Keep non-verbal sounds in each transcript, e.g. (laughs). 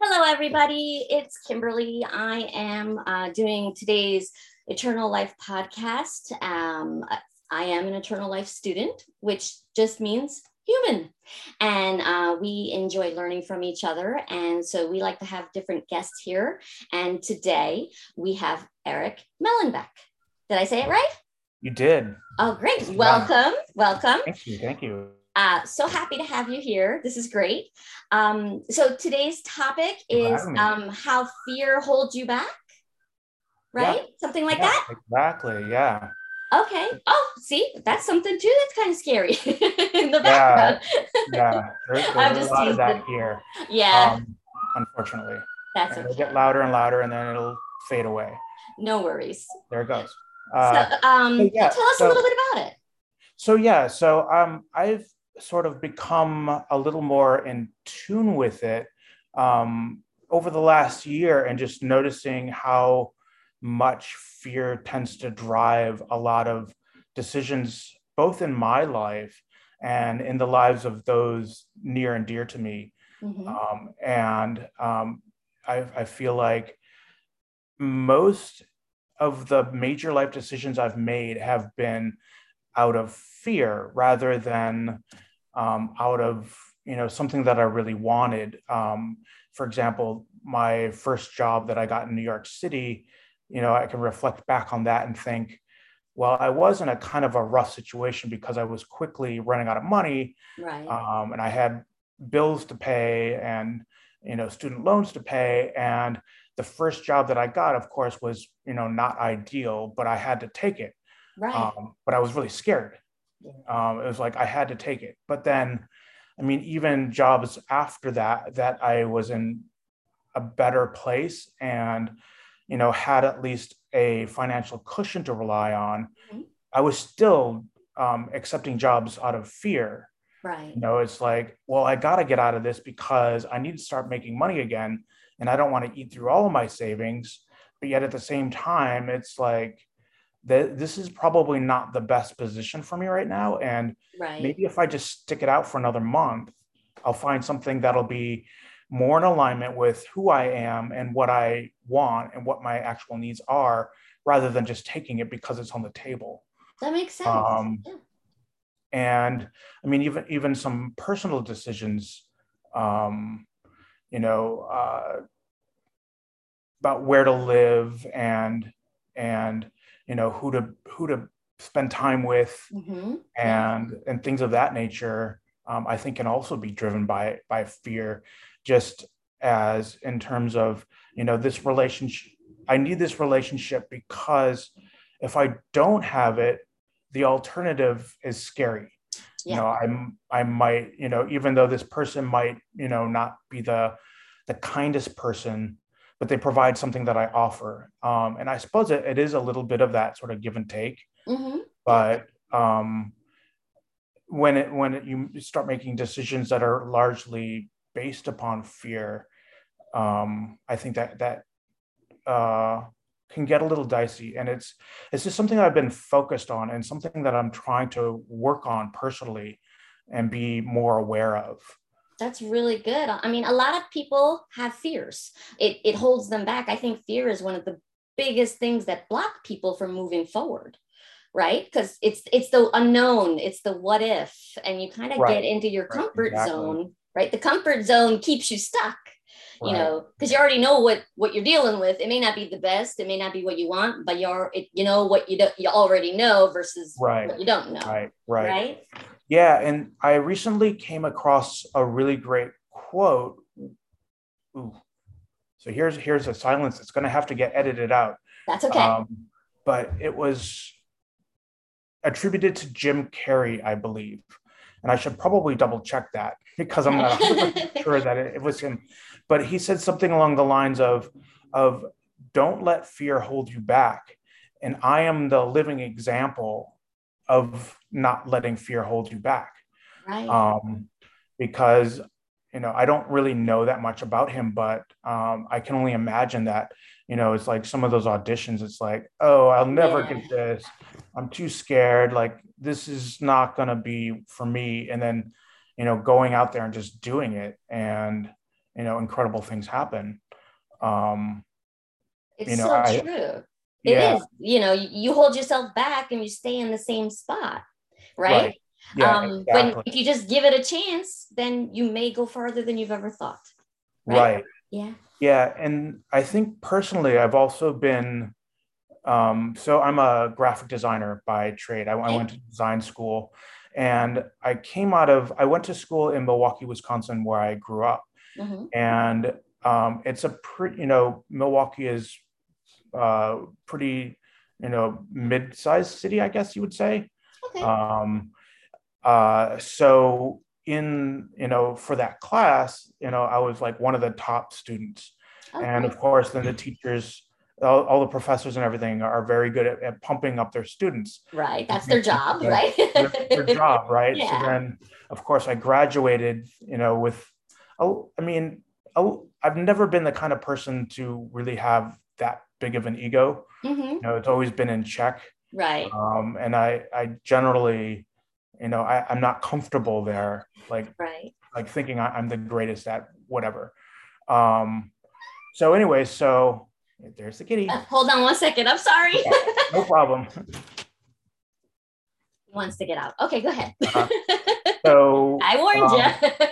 Hello, everybody. It's Kimberly. I am uh, doing today's Eternal Life podcast. Um, I am an Eternal Life student, which just means human. And uh, we enjoy learning from each other. And so we like to have different guests here. And today we have Eric Mellenbeck. Did I say it right? You did. Oh, great. Welcome. Welcome. Thank you. Thank you. Uh, so happy to have you here. This is great. Um, so today's topic is um, how fear holds you back, right? Yeah. Something like yeah, that. Exactly. Yeah. Okay. Oh, see, that's something too. That's kind of scary (laughs) in the background. Yeah. yeah. There's, (laughs) there's I'm just a lot of that here. Yeah. Um, unfortunately. That's okay. It'll get louder and louder, and then it'll fade away. No worries. There it goes. Uh, so, um, yeah, tell us so, a little bit about it. So yeah, so um, I've sort of become a little more in tune with it um, over the last year and just noticing how much fear tends to drive a lot of decisions, both in my life and in the lives of those near and dear to me. Mm-hmm. Um, and um, I, I feel like most of the major life decisions I've made have been out of fear rather than um, out of you know something that I really wanted. Um, for example, my first job that I got in New York City, you know, I can reflect back on that and think, well, I was in a kind of a rough situation because I was quickly running out of money, right? Um, and I had bills to pay and you know student loans to pay and the first job that i got of course was you know not ideal but i had to take it right um, but i was really scared um, it was like I had to take it. But then, I mean, even jobs after that, that I was in a better place and, you know, had at least a financial cushion to rely on, mm-hmm. I was still um, accepting jobs out of fear. Right. You know, it's like, well, I got to get out of this because I need to start making money again. And I don't want to eat through all of my savings. But yet at the same time, it's like, that this is probably not the best position for me right now. And right. maybe if I just stick it out for another month, I'll find something that'll be more in alignment with who I am and what I want and what my actual needs are, rather than just taking it because it's on the table. That makes sense. Um, yeah. And I mean, even even some personal decisions, um, you know, uh, about where to live and and you know who to who to spend time with mm-hmm. and and things of that nature um, i think can also be driven by by fear just as in terms of you know this relationship i need this relationship because if i don't have it the alternative is scary yeah. you know i'm i might you know even though this person might you know not be the the kindest person but they provide something that I offer. Um, and I suppose it, it is a little bit of that sort of give and take. Mm-hmm. But um, when it when it, you start making decisions that are largely based upon fear, um, I think that that uh, can get a little dicey. And it's it's just something I've been focused on and something that I'm trying to work on personally and be more aware of. That's really good. I mean, a lot of people have fears. It, it holds them back. I think fear is one of the biggest things that block people from moving forward right because it's it's the unknown it's the what if and you kind of right. get into your comfort right, exactly. zone right the comfort zone keeps you stuck you know because you already know what what you're dealing with it may not be the best it may not be what you want but you're it, you know what you do, you already know versus right. what you don't know right right right yeah, and I recently came across a really great quote. Ooh. So here's here's a silence that's going to have to get edited out. That's okay. Um, but it was attributed to Jim Carrey, I believe, and I should probably double check that because I'm not (laughs) sure that it, it was him. But he said something along the lines of of don't let fear hold you back, and I am the living example of not letting fear hold you back. Right. Um, because you know, I don't really know that much about him, but um, I can only imagine that, you know, it's like some of those auditions, it's like, oh, I'll never yeah. get this. I'm too scared. Like, this is not going to be for me. And then, you know, going out there and just doing it. And, you know incredible things happen um it's you know, so I- true It is. yeah you know you, hold yourself back and you stay in the same spot right, Right. yeah um exactly. but if you just give it a chance then you may go farther than you've ever thought right? right yeah Yeah, and I think personally, I've also been. Um, so I'm a graphic designer by trade. I, I went to design school, and I came out of. I went to school in Milwaukee, Wisconsin, where I grew up, Mhm. and um, it's a pretty. You know, Milwaukee is uh, pretty. You know, mid-sized city, I guess you would say. okay Um, uh, so in you know for that class, you know, I was like one of the top students and of course then the teachers all, all the professors and everything are very good at, at pumping up their students right that's their job Yeah. right their, their job (laughs) right Yeah. so then of course i graduated you know with oh i mean oh, i've never been the kind of person to really have that big of an ego. Mhm. you know it's always been in check. Right. Um, and i i generally you know I, i'm not comfortable there like right. like thinking I, i'm the greatest at whatever. Um so anyway so there's the kitty. Uh, hold on one second. I'm sorry. No problem. (laughs) He wants to get out. Okay go ahead. Uh-huh. (laughs) so i warned um, you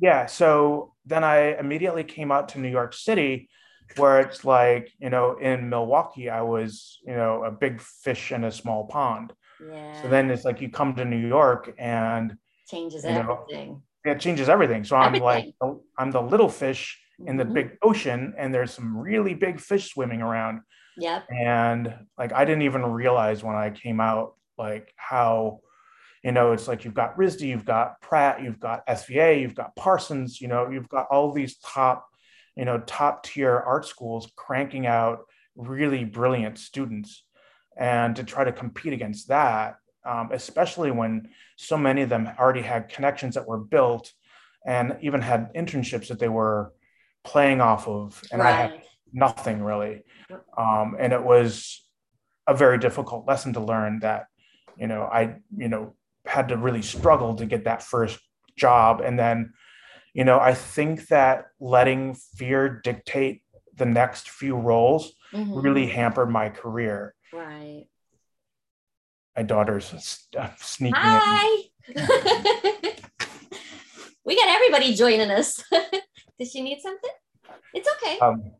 yeah so then i immediately came out to new york city where it's like you know in milwaukee i was you know a big fish in a small pond. Yeah. so then it's like you come to new york and changes you know, everything. it changes everything. So i'm like i'm the little fish in the Mhm. big ocean and there's some really big fish swimming around. Yeah and like i didn't even realize when i came out like how you know it's like you've got risd you've got pratt you've got sva you've got parsons you know you've got all these top you know top tier art schools cranking out really brilliant students and to try to compete against that um, especially when so many of them already had connections that were built and even had internships that they were playing off of and i had nothing really. Um, and it was a very difficult lesson to learn that, you know, I, you know, had to really struggle to get that first job. And then, you know, I think that letting fear dictate the next few roles Mhm. really hampered my career. right My daughter's uh, sneaking in. hi (laughs) we got everybody joining us (laughs) does she need something it's okay Um,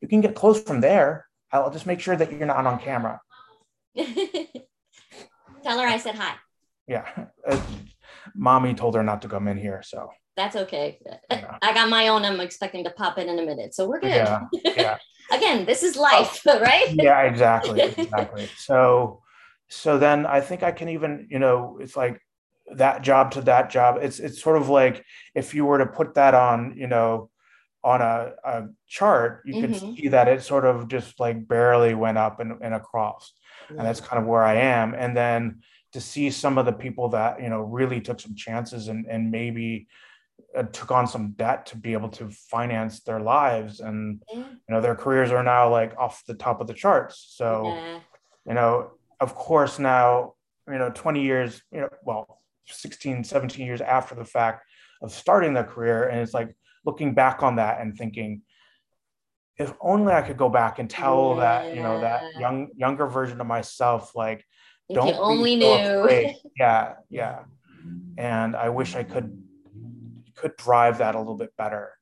you can get close from there. I'll just make sure that you're not on camera. (laughs) tell her i said hi Yeah. Uh, mommy told her not to come in here. So, that's okay Yeah. (laughs) i got my own i'm expecting to pop in in a minute so we're good yeah. Yeah. (laughs) again this is life (laughs) right yeah exactly exactly so so then i think i can even you know it's like that job to that job it's it's sort of like if you were to put that on you know on a, a chart you could Mhm. see that it sort of just like barely went up and, and across and that's kind of where i am and then to see some of the people that you know really took some chances and and maybe Uh, took on some debt to be able to finance their lives and Yeah. you know their careers are now like off the top of the charts so Yeah. you know of course now you know 20 years you know well 16 17 years after the fact of starting their career and it's like looking back on that and thinking if only i could go back and tell that you know that young younger version of myself like if don't you only so knew afraid. yeah (laughs) yeah and i wish i could could drive that a little bit better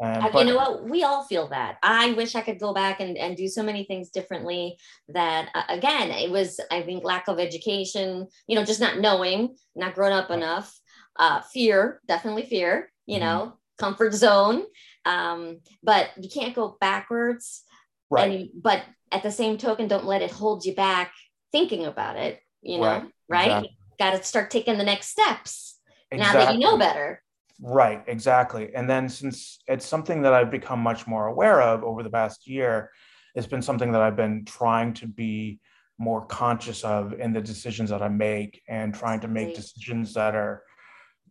and Uh, but you know what? We all feel that. I wish I could go back and, and do so many things differently. That uh, again, it was I think lack of education. You know, just not knowing, not grown up enough. Uh, fear, definitely fear. You Mhm. know, comfort zone. Um, but you can't go backwards. right And but at the same token, don't let it hold you back thinking about it. You know, Right, right? exactly. Got to start taking the next steps now that you know better. Right, exactly. And then since it's something that I've become much more aware of over the past year, it's been something that I've been trying to be more conscious of in the decisions that I make and trying to make decisions that are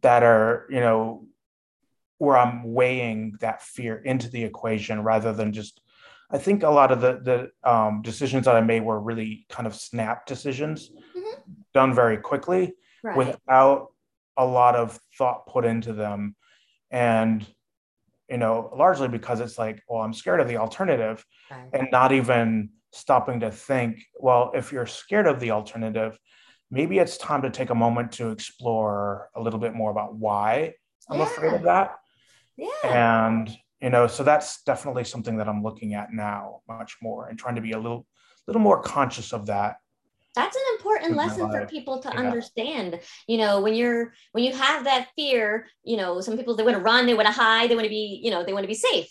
that are, you know, where I'm weighing that fear into the equation rather than just I think a lot of the the um, decisions that I made were really kind of snap decisions Mhm. done very quickly Right. without a lot of thought put into them and you know, largely because it's like, well, I'm scared of the alternative Right. and not even stopping to think, well, if you're scared of the alternative, maybe it's time to take a moment to explore a little bit more about why I'm afraid of that. Yeah. And, you know, so that's definitely something that I'm looking at now much more and trying to be a little, little more conscious of that. That's an important lesson for people to Yeah. understand. You know, when you're when you have that fear, you know, some people they want to run, they want to hide, they want to be, you know, they want to be safe.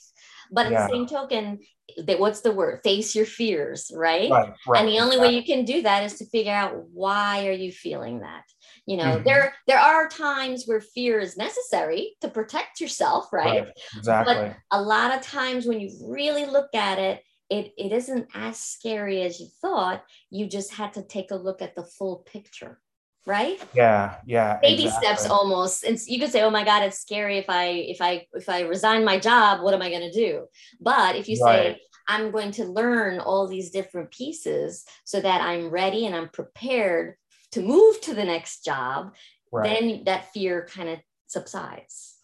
But at Yeah. the same token, that what's the word? Face your fears, right? Right. right and the only way you can do that is to figure out why are you feeling that you know Mhm. there there are times where fear is necessary to protect yourself right, Right, Exactly. a lot of times when you really look at it it, it isn't as scary as you thought you just had to take a look at the full picture right yeah. Yeah. baby exactly. steps almost and you could say oh my god it's scary if i if i if i resign my job what am i going to do but if you Right. say i'm going to learn all these different pieces so that i'm ready and i'm prepared to move to the next job Right. then that fear kind of subsides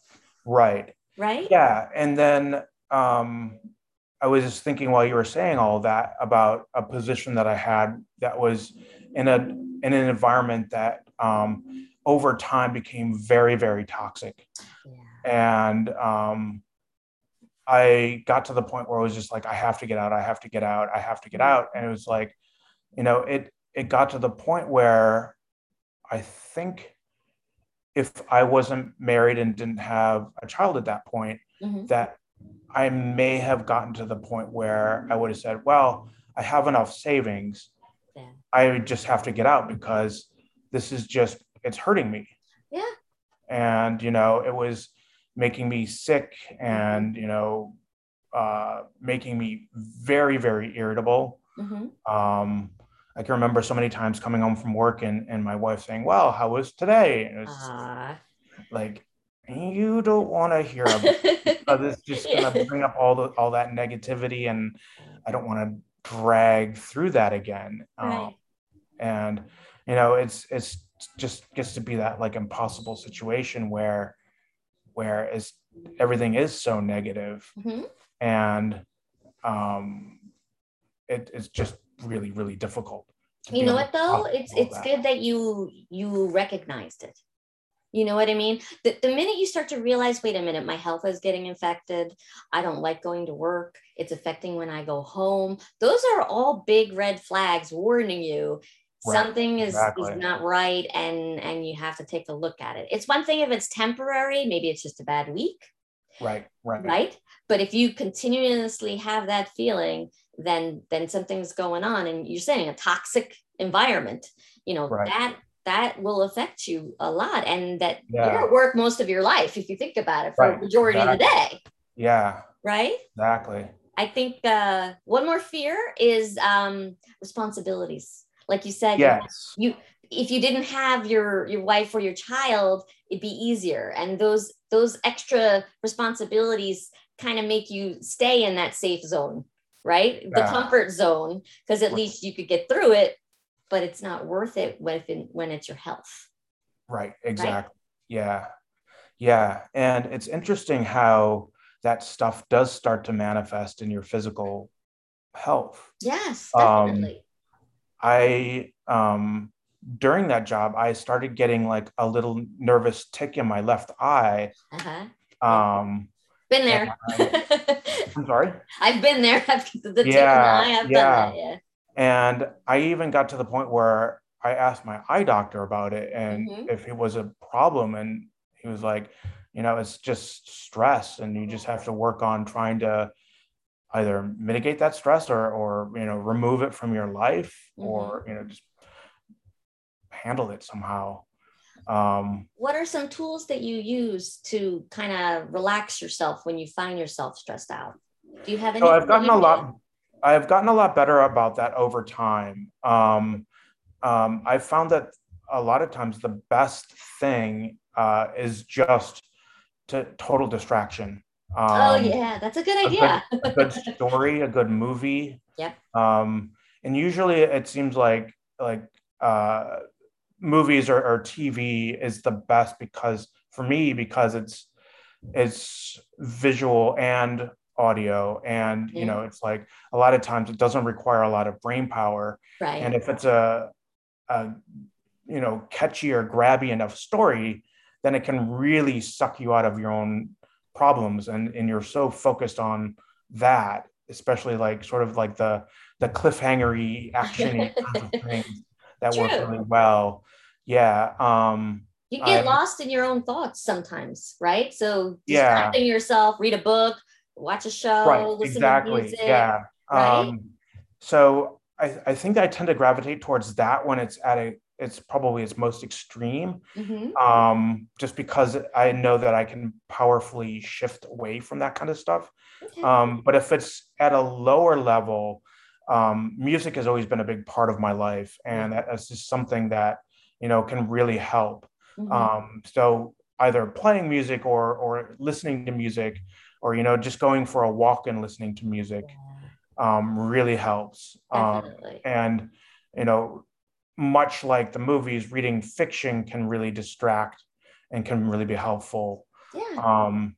right. right Yeah. And then um, I was just thinking while you were saying all that about a position that I had that was in a in an environment that um, over time became very very toxic, yeah. and um, I got to the point where I was just like, I have to get out, I have to get out, I have to get out, and it was like, you know, it it got to the point where I think if I wasn't married and didn't have a child at that point Mhm. that I may have gotten to the point where I would have said, well, I have enough savings. Yeah. I just have to get out because this is just, it's hurting me. Yeah. And, you know, it was making me sick and, you know, uh, making me very, very irritable. Mhm. Um, I can remember so many times coming home from work and, and my wife saying, well, how was today? And it was Ah. like, you don't want to hear about it's just (laughs) gonna bring up all the all that negativity and i don't want to drag through that again. Um, and you know it's it's just gets to be that like impossible situation where where is everything is so negative. Mhm. and um it, it's just really really difficult you know what though? It's it's that. good that you you recognized it you know what i mean? The, the minute you start to realize wait a minute my health is getting infected. I don't like going to work. It's affecting when i go home. Those are all big red flags warning you Right, something is, exactly. is not right and and you have to take a look at it. It's one thing if it's temporary maybe it's just a bad week. Right right. Right? But if you continuously have that feeling then then something's going on and you're saying a toxic environment. You know Right. that that will affect you a lot and that Yeah. you're at work most of your life if you think about it for Right, the majority of the day. Yeah. Right? Exactly. I think uh one more fear is um responsibilities. Like you said yes. you if you didn't have your your wife or your child it'd be easier. And those those extra responsibilities kind of make you stay in that safe zone right? The comfort zone because at least you could get through it but it's not worth it when when it's your health Right, exactly. Yeah. Yeah. And it's interesting how that stuff does start to manifest in your physical health. yes Um, definitely I, um, during that job, I started getting like a little nervous tic in my left eye. uh-huh. Um, been there (laughs) I'm sorry. i've been there (laughs) I've, the tip in the Yeah, eye i've yeah. done that yeah And I even got to the point where I asked my eye doctor about it and Mhm. if it was a problem. And he was like, you know, it's just stress and you just have to work on trying to either mitigate that stress or, or you know, remove it from your life or, you know, just handle it somehow. Um, what are some tools that you use to kind of relax yourself when you find yourself stressed out? Do you have any? so I've gotten a lot. I've gotten a lot better about that over time. Um, um, I've found that a lot of times the best thing uh, is just to total distraction. Um, oh yeah, that's a good a idea. a good story, a good movie. (laughs) Yep. Um, and usually it seems like like uh, movies or, or TV is the best because for me because it's it's visual and audio and you know it's like a lot of times it doesn't require a lot of brain power right and if it's a, a you know catchy or grabby enough story then it can really suck you out of your own problems and and you're so focused on that especially like sort of like the the cliffhangery action (laughs) things that True. work really well yeah um you get I- lost in your own thoughts sometimes right so Yeah. distracting yourself read a book watch a show right listen exactly to music yeah right? um so I, I think i tend to gravitate towards that when it's at a it's probably its most extreme Mhm. um just because i know that i can powerfully shift away from that kind of stuff Okay. um but if it's at a lower level um music has always been a big part of my life and that- that's just something that you know can really help Mhm. um, so either playing music or or listening to music or you know just going for a walk and listening to music um, really helps um, and you know much like the movies reading fiction can really distract and can really be helpful yeah. um,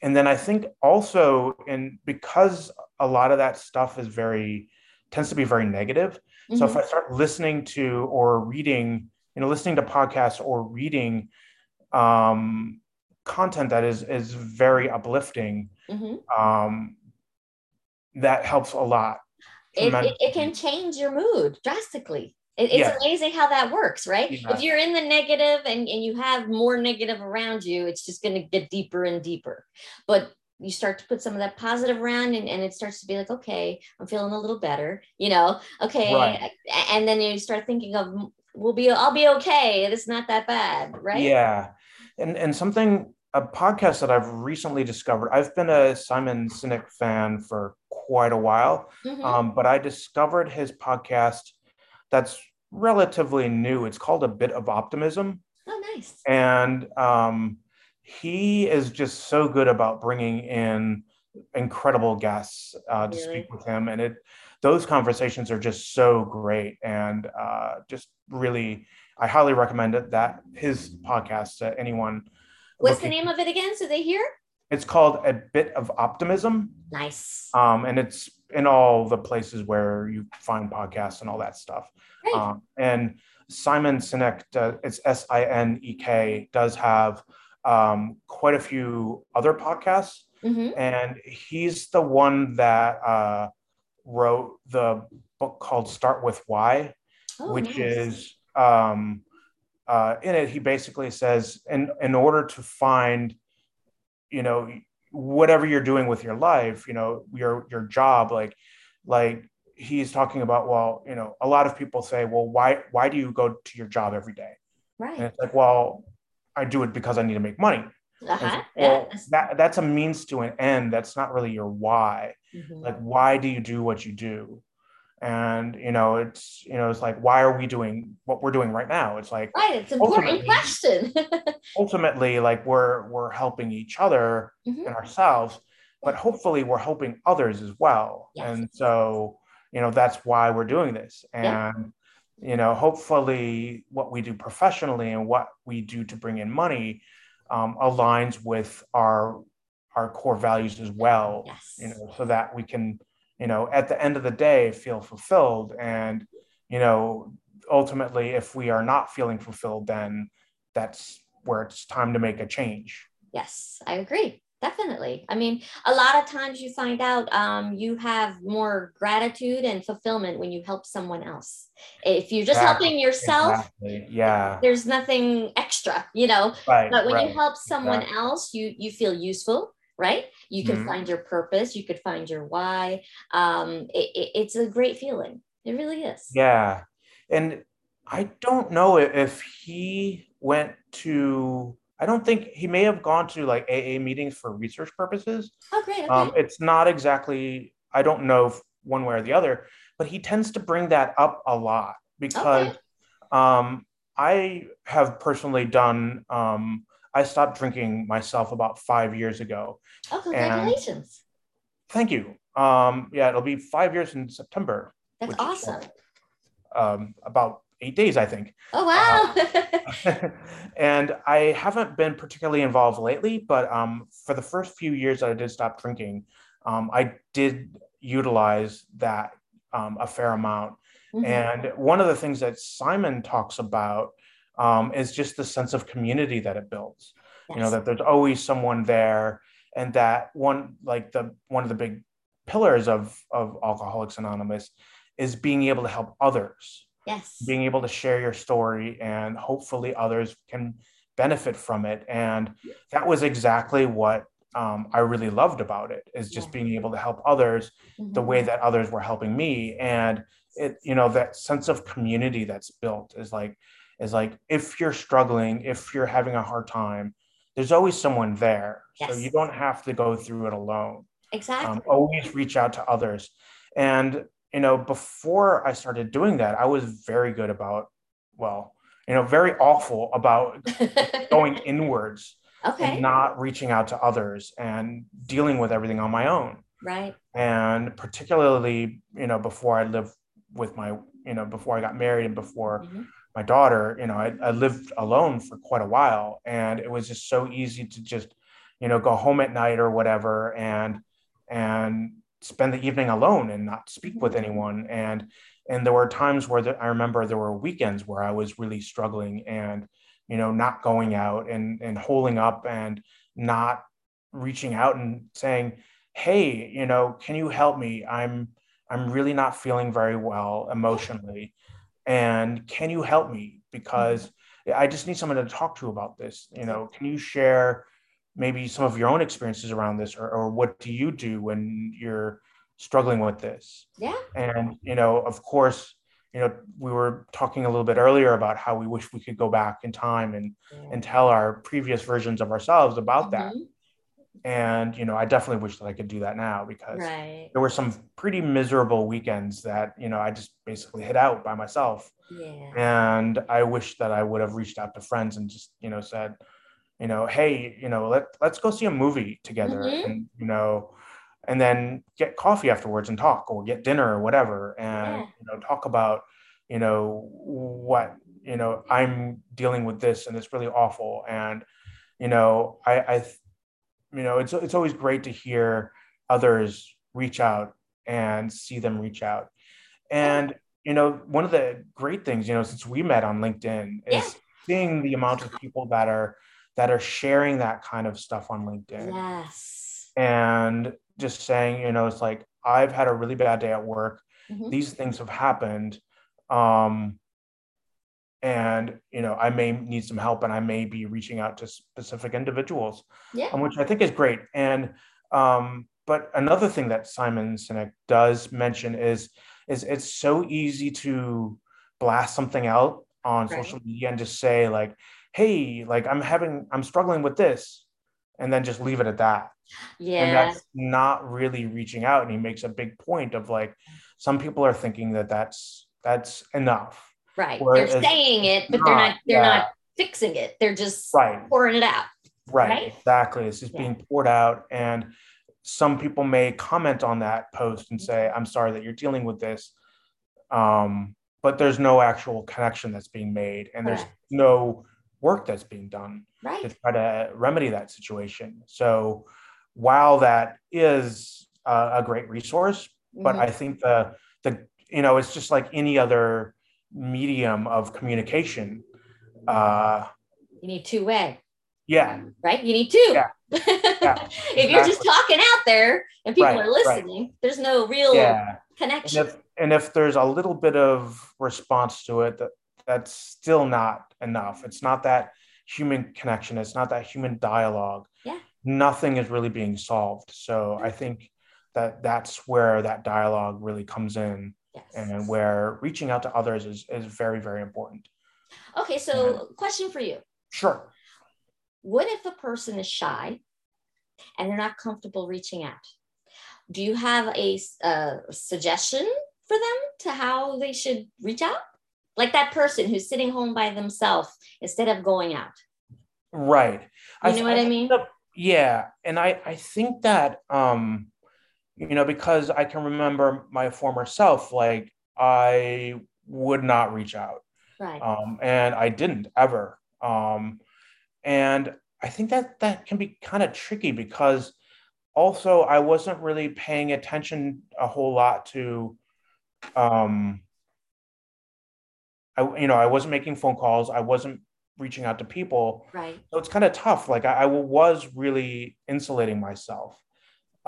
and then i think also and because a lot of that stuff is very tends to be very negative so if Mhm. I start listening to or reading, you know, listening to podcasts or reading um, content that is is very uplifting, Mhm. um, that helps a lot. It, it, it can change your mood drastically. It, it's Yeah. amazing how that works, right? Yeah. If you're in the negative and, and you have more negative around you, it's just going to get deeper and deeper. But you start to put some of that positive around and, and it starts to be like, okay, I'm feeling a little better, you know, okay. Right. And then you start thinking of, we'll be, I'll be okay. It's not that bad, right? Yeah, and and something a podcast that I've recently discovered. I've been a Simon Sinek fan for quite a while, Mhm. um, but I discovered his podcast that's relatively new. It's called A Bit of Optimism. oh, nice. and um, he is just so good about bringing in incredible guests uh, to Really? speak with him and it those conversations are just so great and uh, just really i highly recommend it that his podcast to anyone What's the name of it again? So they hear? it's called a bit of optimism Nice. um, and it's in all the places where you find podcasts and all that stuff Great. um, and Simon Sinek, uh, it's S I N E K, does have um, quite a few other podcasts, Mhm. and he's the one that uh, wrote the book called Start with Why, Oh, which nice. is um, uh, in it. He basically says, in in order to find, you know, whatever you're doing with your life, you know, your your job, like like he's talking about. Well, you know, a lot of people say, well, why why do you go to your job every day? Right. And it's like, well, I do it because I need to make money. Uh-huh. well, that that's a means to an end. That's not really your why Mhm. like why do you do what you do and you know it's you know it's like why are we doing what we're doing right now it's like Right, it's an important question. (laughs) ultimately like we're we're helping each other Mhm. and ourselves but hopefully we're helping others as well Yes. and so you know that's why we're doing this Yeah. and you know hopefully what we do professionally and what we do to bring in money um, aligns with our our core values as well yes. you know, so that we can, you know, at the end of the day feel fulfilled. And, you know, ultimately, if we are not feeling fulfilled, then that's where it's time to make a change. Yes, I agree. Definitely. I mean, a lot of times you find out um, you have more gratitude and fulfillment when you help someone else. If you're just Exactly, helping yourself, Exactly. Yeah. there's nothing extra, you know. Right. But when right. you help someone exactly. else, you you feel useful, right? You can Mhm. find your purpose. You could find your why. Um, it, it- it's a great feeling. It really is. Yeah. And I don't know if he went to, I don't think he may have gone to like AA meetings for research purposes. Oh, great. Okay. Um, it's not exactly, I don't know if one way or the other, but he tends to bring that up a lot because Okay. um, I have personally done, um, I stopped drinking myself about five years ago. oh, congratulations. Thank you. Um, yeah, it'll be five years in September. That's which is awesome. um, about eight days, I think. Oh wow! Uh, (laughs) and I haven't been particularly involved lately, but um, for the first few years that I did stop drinking, um, I did utilize that um, a fair amount. Mm-hmm. And one of the things that Simon talks about um, is just the sense of community that it builds. Yes. You know that there's always someone there, and that one like the one of the big pillars of of Alcoholics Anonymous is being able to help others. Yes. Being able to share your story and hopefully others can benefit from it. And that was exactly what um, I really loved about it is just yeah. being able to help others mm-hmm. the way that others were helping me. And it, you know, that sense of community that's built is like, is like if you're struggling, if you're having a hard time, there's always someone there. Yes. So you don't have to go through it alone. Exactly. Um, always reach out to others. And, you know, before I started doing that, I was very good about, well, you know, very awful about (laughs) going inwards okay. and not reaching out to others and dealing with everything on my own. Right. And particularly, you know, before I lived with my, you know, before I got married and before mm-hmm. My daughter, you know, I, I lived alone for quite a while. And it was just so easy to just, you know, go home at night or whatever and and spend the evening alone and not speak with anyone. And and there were times where the, I remember there were weekends where I was really struggling and you know not going out and and holding up and not reaching out and saying hey you know can you help me i'm i'm really not feeling very well emotionally and can you help me? Because i just need someone to talk to about this you know? Can you share maybe some of your own experiences around this or, or what do you do when you're struggling with this? Yeah. And you know of course you know we were talking a little bit earlier about how we wish we could go back in time and yeah. and tell our previous versions of ourselves about mm-hmm. that and you know i definitely wish that i could do that now because right. there were some pretty miserable weekends that you know i just basically hit out by myself yeah. and i wish that i would have reached out to friends and just you know said you know hey you know let, let's go see a movie together mm-hmm. and you know and then get coffee afterwards and talk or get dinner or whatever and yeah. you know talk about you know what you know i'm dealing with this and it's really awful and you know i i you know it's it's always great to hear others reach out and see them reach out and you know one of the great things you know since we met on linkedin is yeah. seeing the amount of people that are that are sharing that kind of stuff on linkedin yes and just saying, you know, it's like I've had a really bad day at work. Mm-hmm. These things have happened. Um, and you know, I may need some help and I may be reaching out to specific individuals. Yeah. Um, which I think is great. And um, but another thing that Simon Sinek does mention is is it's so easy to blast something out on right. social media and just say like, hey, like I'm having I'm struggling with this, and then just leave it at that yeah and that's not really reaching out and he makes a big point of like some people are thinking that that's that's enough right they're saying it but not, they're not they're yeah. not fixing it they're just right. pouring it out right, right? exactly it's just yeah. being poured out and some people may comment on that post and say i'm sorry that you're dealing with this um, but there's no actual connection that's being made and there's no work that's being done right. to try to remedy that situation so while that is a, a great resource, but mm-hmm. I think the the you know it's just like any other medium of communication. Uh, you need two way. Yeah. Right. You need two. Yeah. (laughs) yeah if exactly. you're just talking out there and people right, are listening, right. there's no real yeah. connection. And if, and if there's a little bit of response to it, that that's still not enough. It's not that human connection. It's not that human dialogue. Yeah nothing is really being solved. So I think that that's where that dialogue really comes in yes. and where reaching out to others is, is very, very important. Okay, so and, question for you. Sure. What if a person is shy and they're not comfortable reaching out? Do you have a, a suggestion for them to how they should reach out? Like that person who's sitting home by themselves instead of going out. Right. You know I, what I, I mean? Yeah and i i think that um you know because i can remember my former self like i would not reach out Right. Um, and I didn't ever. Um, and I think that that can be kind of tricky because also I wasn't really paying attention a whole lot to um I you know I wasn't making phone calls I wasn't reaching out to people right so it's kind of tough like I, I was really insulating myself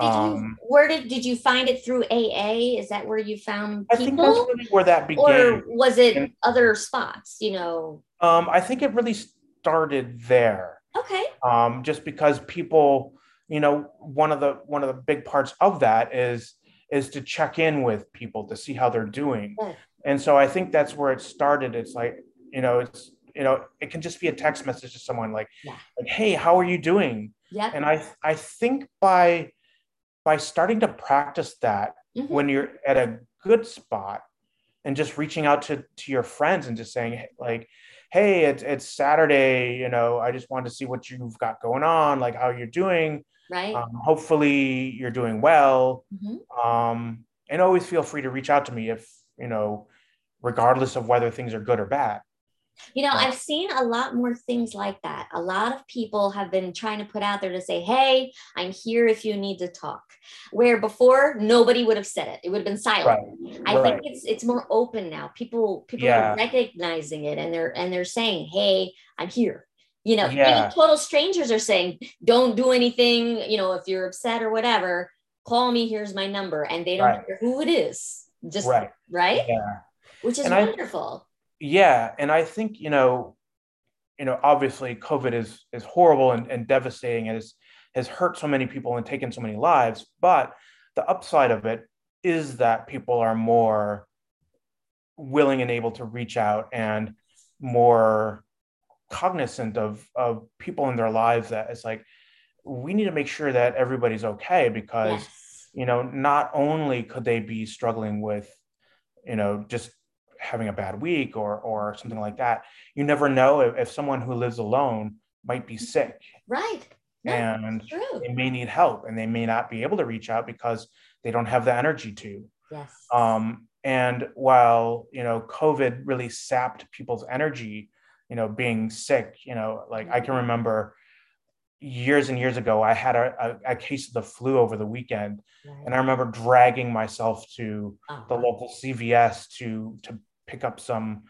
did you, um where did did you find it through AA? Is that where you found I think that's people, really where that began. or was it And- other spots? You know. um I think it really started there Okay. um, just because people you know one of the one of the big parts of that is is to check in with people to see how they're doing Yeah. and so i think that's where it started it's like you know it's you know it can just be a text message to someone like Yeah. like hey how are you doing Yeah. and i i think by by starting to practice that Mhm. when you're at a good spot and just reaching out to to your friends and just saying like hey it's it's saturday you know i just wanted to see what you've got going on like how you're doing right. um, hopefully you're doing well Mhm. um, and always feel free to reach out to me if you know regardless of whether things are good or bad You know, I've seen a lot more things like that. A lot of people have been trying to put out there to say, hey, I'm here if you need to talk. Where before nobody would have said it. It would have been silent. I right. think it's it's more open now. People people Yeah. are recognizing it and they're and they're saying, hey, I'm here. You know, Yeah. even total strangers are saying, don't do anything, you know, if you're upset or whatever, call me, here's my number. And they don't Right. care who it is. Just right right? yeah Which is And I- wonderful. Yeah and i think you know you know obviously covid is is horrible and, and devastating and has has hurt so many people and taken so many lives but the upside of it is that people are more willing and able to reach out and more cognizant of of people in their lives that it's like we need to make sure that everybody's okay because Yes. you know not only could they be struggling with you know just having a bad week or or something like that you never know if, if someone who lives alone might be sick Right. No, and true. they may need help and they may not be able to reach out because they don't have the energy to Yes. um, and while you know covid really sapped people's energy you know being sick you know like i can remember years and years ago i had a, a, a case of the flu over the weekend Right. and i remember dragging myself to Oh, the local cvs to to pick up some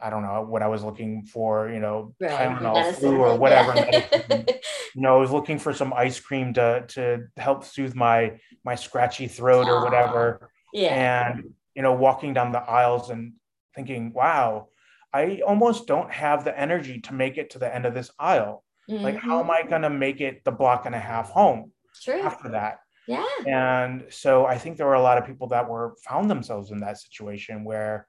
i don't know what i was looking for you know Right, tylenol flu or whatever yeah. (laughs) you know i was looking for some ice cream to to help soothe my my scratchy throat or whatever ah, yeah. and you know walking down the aisles and thinking wow i almost don't have the energy to make it to the end of this aisle like how am i mm-hmm. going to make it the block and a half home True. after that Yeah. and so i think there were a lot of people that were found themselves in that situation where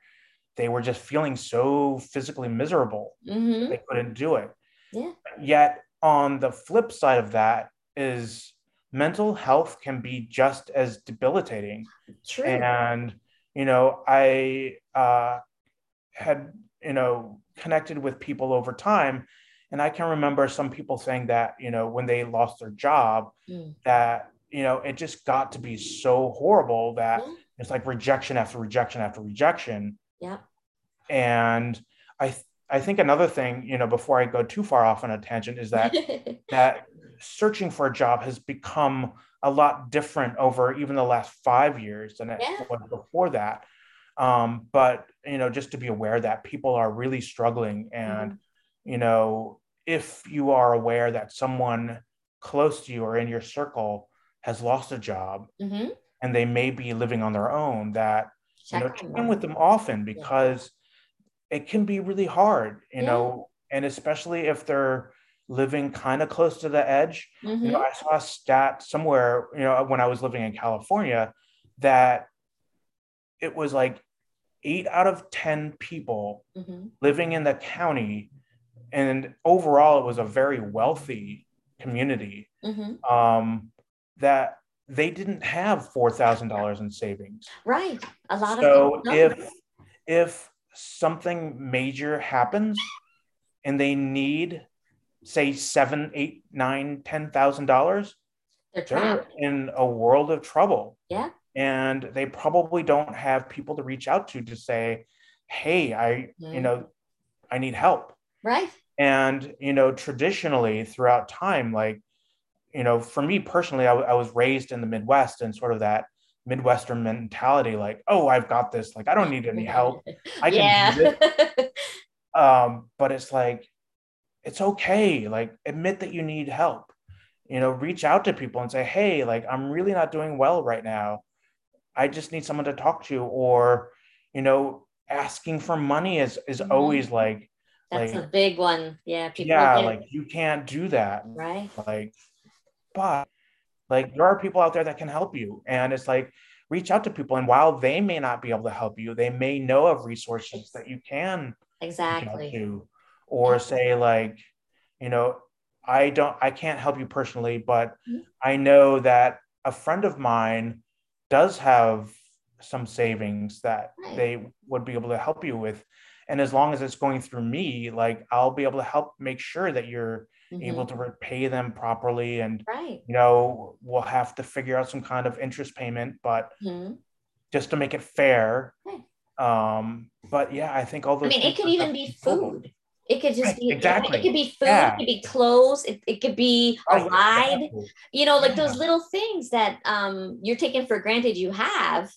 they were just feeling so physically miserable hmm they couldn't do it Yeah. yet on the flip side of that is mental health can be just as debilitating True. and you know i uh, had you know connected with people over time and i can remember some people saying that you know when they lost their job Mm. that you know it just got to be so horrible that Yeah. it's like rejection after rejection after rejection Yeah. and i th- i think another thing you know before i go too far off on a tangent is that (laughs) that searching for a job has become a lot different over even the last five years than it Yeah. was before that. Um, but you know, just to be aware that people are really struggling, and Mm-hmm. you know, if you are aware that someone close to you or in your circle has lost a job hmm and they may be living on their own, that you Check know, check in with them often because it can be really hard, you Yeah. know, and especially if they're living kind of close to the edge. Mhm. You know, I saw a stat somewhere, you know, when I was living in California, that it was like eight out of 10 people Mhm. living in the county. And overall, it was a very wealthy community Mhm. um, that they didn't have $4,000 in savings. Right. A lot So of so if if something major happens and they need say seven, eight, nine, ten thousand dollars, they're they're in a world of trouble. Yeah. And they probably don't have people to reach out to to say, hey, I, you Mhm. know, I need help. Right. And, you know, traditionally throughout time, like, you know, for me personally, I, I was raised in the Midwest and sort of that Midwestern mentality, like, oh, I've got this. Like, I don't need any help. (laughs) I can yeah. do this. (laughs) Um, but it's like, it's okay. Like, admit that you need help. You know, reach out to people and say, hey, like, I'm really not doing well right now. I just need someone to talk to. Or, you know, asking for money is is mm-hmm. always like that's like, a big one. Yeah. yeah, like you can't do that. Right. Like, but like there are people out there that can help you. And it's like reach out to people. And while they may not be able to help you, they may know of resources that you can exactly to, or yeah. say like, you know, I don't I can't help you personally, but mm-hmm. I know that a friend of mine does have some savings that right. they would be able to help you with and as long as it's going through me like i'll be able to help make sure that you're mm-hmm. able to repay them properly and right. you know we'll have to figure out some kind of interest payment but mm-hmm. just to make it fair right. um but yeah i think all those i mean it could even be food it could just right, be exactly. It could be food. Yeah. It could be clothes. It, it could be a ride. Exactly. You know, like yeah. those little things that um, you're taking for granted you have.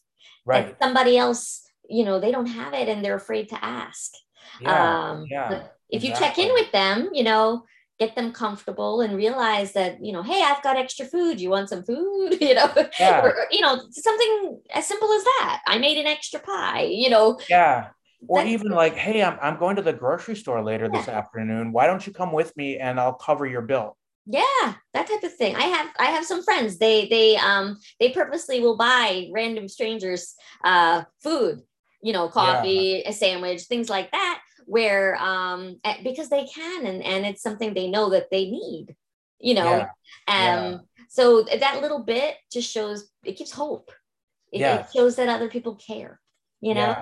Right. somebody else you know they don't have it and they're afraid to ask yeah, um, yeah, if you check in with them you know get them comfortable and realize that you know hey i've got extra food. You want some food? (laughs) You know? Yeah. or, you know something as simple as that. I made an extra pie you know? Yeah. Or even like hey I'm, I'm going to the grocery store later yeah. this afternoon. Why don't you come with me and i'll cover your bill? Yeah that type of thing. I have i have some friends. They they um they purposely will buy random strangers uh food you know, coffee, yeah. a sandwich, things like that, where um because they can and and it's something they know that they need, you know. Yeah. Um yeah. so that little bit just shows it gives hope. It, it shows that other people care, you know.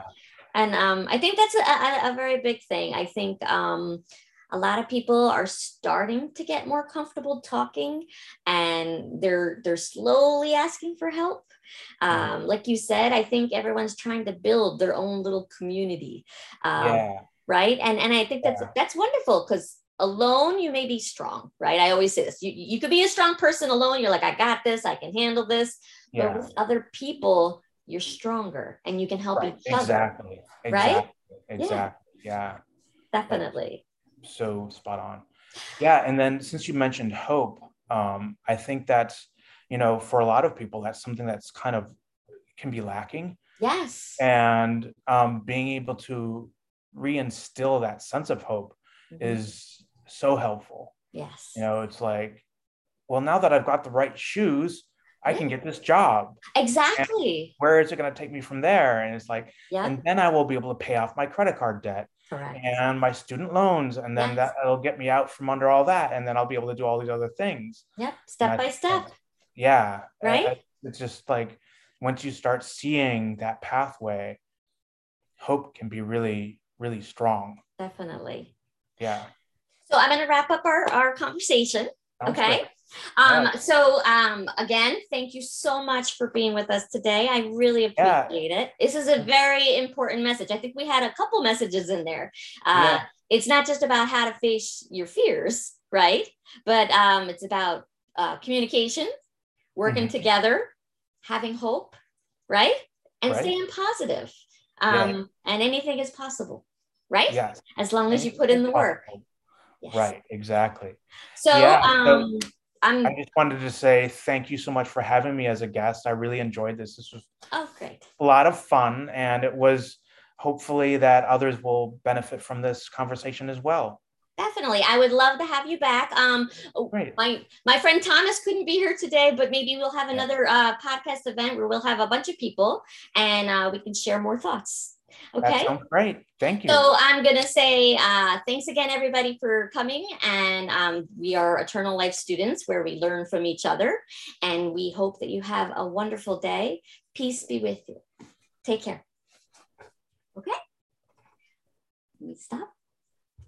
And um I think that's a, a, a very big thing. I think um a lot of people are starting to get more comfortable talking and they're they're slowly asking for help um, like you said i think everyone's trying to build their own little community um, yeah. Right? And and i think that's yeah. that's wonderful because alone you may be strong right? I always say this you, you could be a strong person alone you're like i got this i can handle this. Yeah. but with other people you're stronger and you can help right. each other exactly. right? Exactly. Yeah, definitely. So spot on. Yeah and then since you mentioned hope um, i think that's you know for a lot of people that's something that's kind of can be lacking. Yes. And um, being able to reinstill that sense of hope mm-hmm. is so helpful yes you know it's like well now that i've got the right shoes I can get this job. Exactly. And where is it going to take me from there? And it's like, yeah. and then I will be able to pay off my credit card debt. Correct. and my student loans and then yes. that'll get me out from under all that and then i'll be able to do all these other things yep step by step yeah right it's just like once you start seeing that pathway hope can be really really strong definitely yeah so i'm going to wrap up our, our conversation Sounds okay great. Um, yeah. So um, again, thank you so much for being with us today. I really appreciate yeah. it. This is a very important message. I think we had a couple messages in there. Uh, yeah. It's not just about how to face your fears, right? But um, it's about uh, communication, working mm-hmm. together, having hope, right? And right. staying positive. Um, and anything is possible, right? Yes. As long as you put in the work. Yes. Right, exactly. So, um, so I'm, I just wanted to say thank you so much for having me as a guest. I really enjoyed this. This was oh great, a lot of fun, and it was hopefully that others will benefit from this conversation as well. Definitely, I would love to have you back. Um, Great. my my friend Thomas couldn't be here today, but maybe we'll have another uh, podcast event where we'll have a bunch of people and uh, we can share more thoughts. Okay. That sounds great. Thank you. So I'm going to say uh, thanks again, everybody, for coming. And um, we are Eternal Life students where we learn from each other. And we hope that you have a wonderful day. Peace be with you. Take care. Okay. Let me stop.